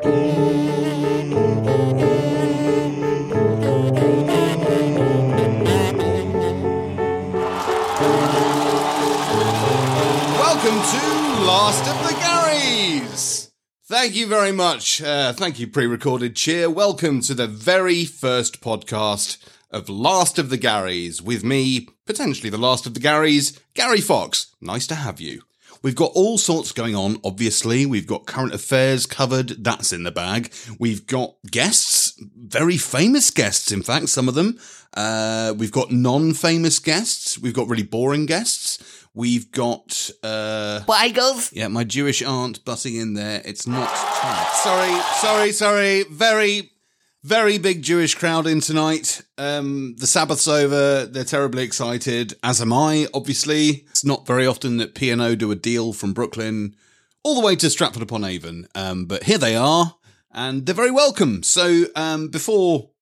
Welcome to Last of the Garys. Thank you very much. Uh, thank you, pre-recorded cheer. Welcome to the very first podcast of Last of the Garys with me, potentially the last of the Garys, Gary Fox. Nice to have you. We've got all sorts going on, obviously. We've got current affairs covered. That's in the bag. We've got guests, very famous guests, in fact, some of them. Uh, we've got non-famous guests. We've got really boring guests. We've got, uh, Bagels. yeah, my Jewish aunt butting in there. It's not tonight. Sorry, sorry, sorry. Very, very big Jewish crowd in tonight. Um, the Sabbath's over. They're terribly excited, as am I, obviously. It's not very often that P&O do a deal from Brooklyn all the way to Stratford upon Avon. Um, but here they are, and they're very welcome. So, um, before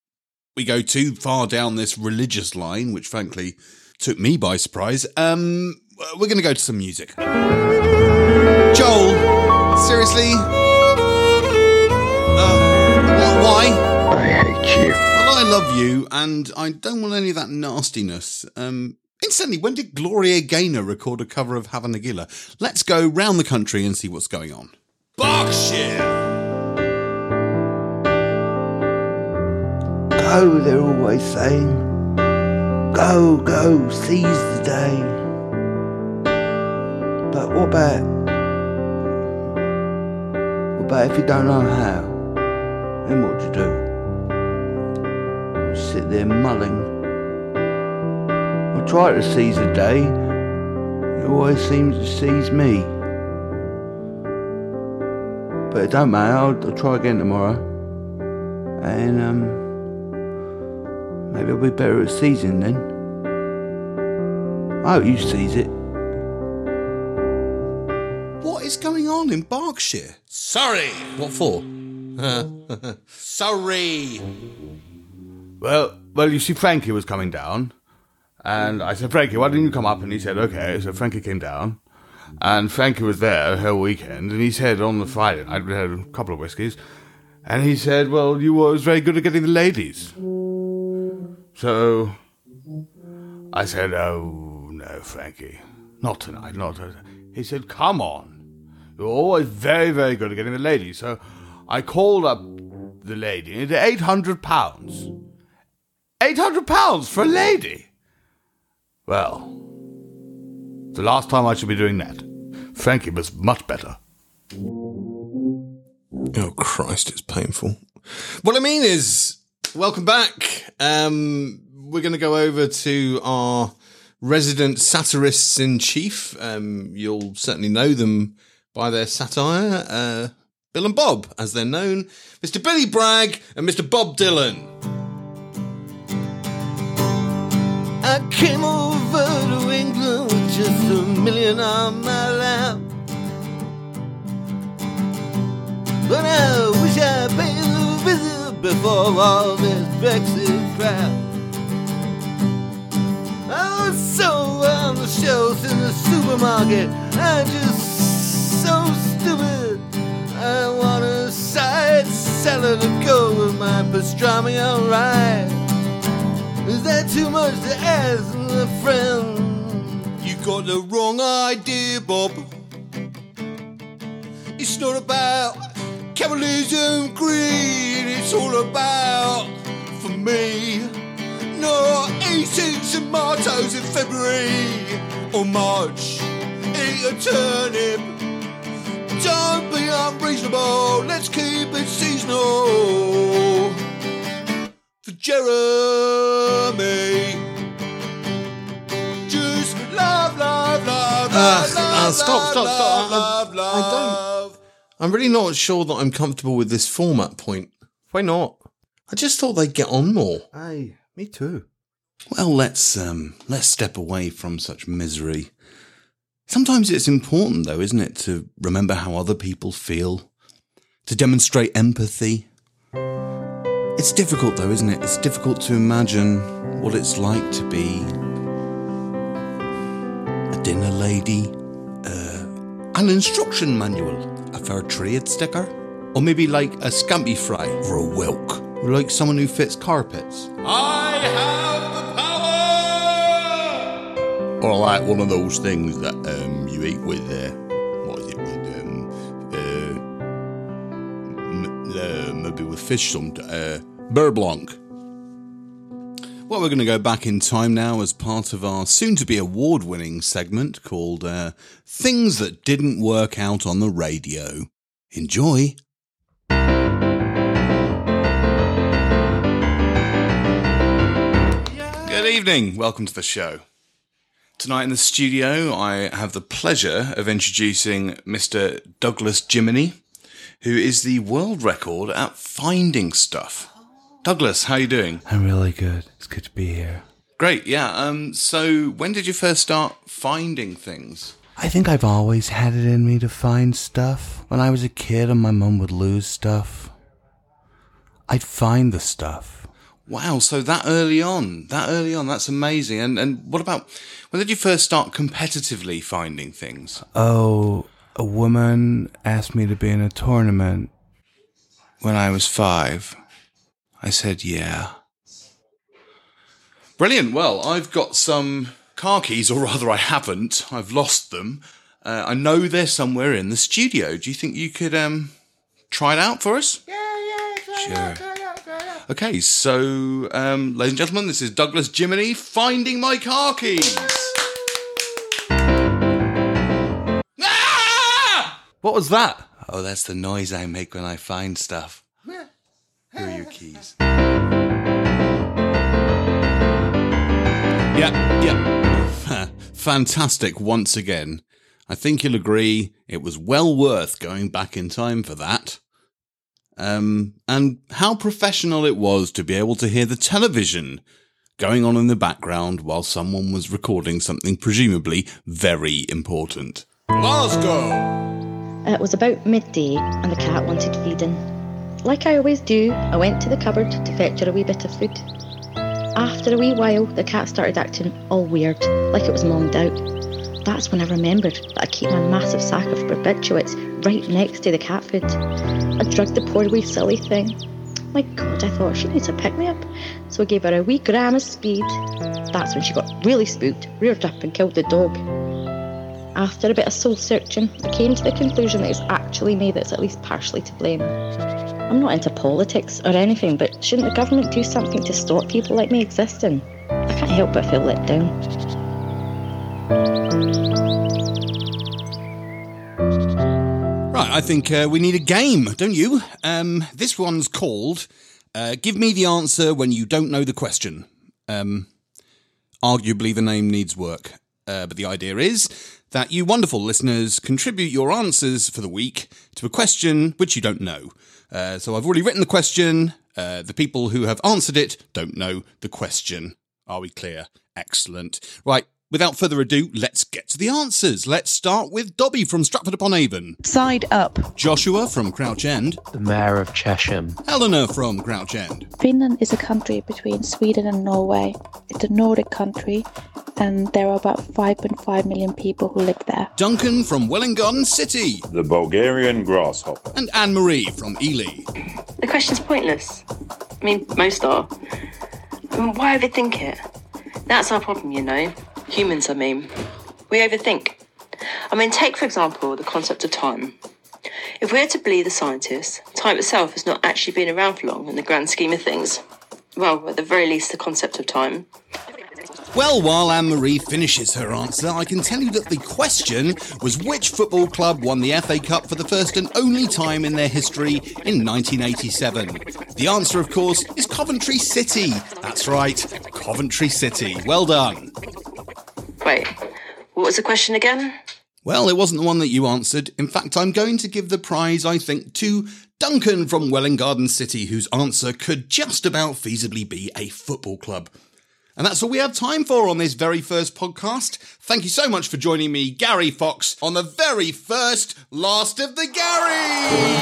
we go too far down this religious line, which frankly took me by surprise, um, we're going to go to some music. Joel, seriously? Uh, why? I. Love you, and I don't want any of that nastiness. Um, incidentally, when did Gloria Gaynor record a cover of Hava Nagila? Let's go round the country and see what's going on. Berkshire! Go, they're always saying. Go, go, seize the day. But what about. What about if you don't know how? Then what do you do? Sit there mulling. I try to seize the day. It always seems to seize me. But it don't matter, I'll, I'll try again tomorrow. And, um. Maybe I'll be better at seizing then. I hope you seize it. What is going on in Berkshire? Sorry! What for? Sorry! Well, well, you see, Frankie was coming down, and I said, Frankie, why didn't you come up? And he said, okay. So Frankie came down, and Frankie was there the whole weekend, and he said on the Friday night, we had a couple of whiskies, and he said, well, you were very good at getting the ladies. So I said, oh, no, Frankie, not tonight, not tonight. He said, come on. You're always very, very good at getting the ladies. So I called up the lady, and it's 800 pounds. 800 pounds for a lady? Well, the last time I should be doing that. Frankie was much better. Oh Christ, it's painful. What I mean is, welcome back. Um, we're going to go over to our resident satirists in chief. Um, you'll certainly know them by their satire. Uh, Bill and Bob, as they're known, Mr. Billy Bragg and Mr. Bob Dylan. Came over to England with just a million on my lap. But I wish I paid a visit before all this Brexit crap. I was so on the shelves in the supermarket. I'm just so stupid. I want a side salad to go with my pastrami, alright. That too much to ask, a friend? You got the wrong idea, Bob. It's not about capitalism, greed. It's all about, for me, not eating tomatoes in February or March. Eat a turnip. Don't be unreasonable. Let's keep it seasonal. For Jeremy. Just love, love, love, love, love, stop, stop, stop. love, I- love, I don't- love. I'm really not sure that I'm comfortable with this format point. Why not? I just thought they'd get on more. Aye, me too. Well, let's um, let's step away from such misery. Sometimes it's important, though, isn't it, to remember how other people feel, to demonstrate empathy. It's difficult, though, isn't it? It's difficult to imagine what it's like to be a dinner lady, uh, an instruction manual, a fair trade sticker, Or maybe like a scampi fry or a whelk. Or like someone who fits carpets. I have the power! Or like one of those things that um, you eat with, uh, what is it, with, um, uh, m- uh, maybe with fish some, uh, beurre. Well, we're going to go back in time now as part of our soon to be award winning segment called uh, Things That Didn't Work Out on the Radio. Enjoy. Good evening. Welcome to the show. Tonight in the studio, I have the pleasure of introducing Mr. Douglas Jiminy, who is the world record at finding stuff. Douglas, how are you doing? I'm really good. It's good to be here. Great, yeah. Um, so when did you first start finding things? I think I've always had it in me to find stuff. When I was a kid and my mum would lose stuff, I'd find the stuff. Wow, so that early on, that early on, that's amazing. And and what about when did you first start competitively finding things? Oh, a woman asked me to be in a tournament. When I was five, I said yeah. Brilliant. Well, I've got some car keys, or rather, I haven't. I've lost them. Uh, I know they're somewhere in the studio. Do you think you could um try it out for us? Yeah, yeah, sure. Okay, so, um, ladies and gentlemen, this is Douglas Jiminy finding my car keys. Ah! What was that? Oh, that's the noise I make when I find stuff. Here are your keys. Yeah, yeah. Fantastic once again. I think you'll agree it was well worth going back in time for that. Um, and how professional it was to be able to hear the television going on in the background while someone was recording something presumably very important. Glasgow! It was about midday and the cat wanted feeding. Like I always do, I went to the cupboard to fetch her a wee bit of food. After a wee while, the cat started acting all weird, like it was longed out. That's when I remembered that I keep my massive sack of barbiturates right next to the cat food. I drugged the poor wee silly thing. My god, I thought she needs a pick me up. So I gave her a wee gram of speed. That's when she got really spooked, reared up, and killed the dog. After a bit of soul searching, I came to the conclusion that it's actually me that's at least partially to blame. I'm not into politics or anything, but shouldn't the government do something to stop people like me existing? I can't help but feel let down. Right, I think uh, we need a game, don't you? Um, this one's called uh, Give Me the Answer When You Don't Know the Question. Um, arguably, the name needs work, uh, but the idea is that you wonderful listeners contribute your answers for the week to a question which you don't know. Uh, so I've already written the question. Uh, the people who have answered it don't know the question. Are we clear? Excellent. Right, without further ado, let's get to the answers. Let's start with Dobby from Stratford upon Avon, Side up. Joshua from Crouch End, The Mayor of Chesham. Eleanor from Crouch End, Finland is a country between Sweden and Norway. It's a Nordic country, and there are about 5.5 million people who live there. Duncan from Welwyn Garden City, The Bulgarian grasshopper. and Anne Marie from Ely. The question's pointless. I mean, most are. I mean, why overthink it? That's our problem, you know. Humans, I mean. We overthink. I mean, take, for example, the concept of time. If we're to believe the scientists, time itself has not actually been around for long in the grand scheme of things. Well, at the very least, the concept of time. Well, while Anne Marie finishes her answer, I can tell you that the question was which football club won the FA Cup for the first and only time in their history in 1987. The answer, of course, is Coventry City. That's right, Coventry City. Well done. Wait, what was the question again? Well, it wasn't the one that you answered. In fact, I'm going to give the prize, I think, to Duncan from Welwyn Garden City, whose answer could just about feasibly be a football club. And that's all we have time for on this very first podcast. Thank you so much for joining me, Gary Fox, on the very first Last of the Garys!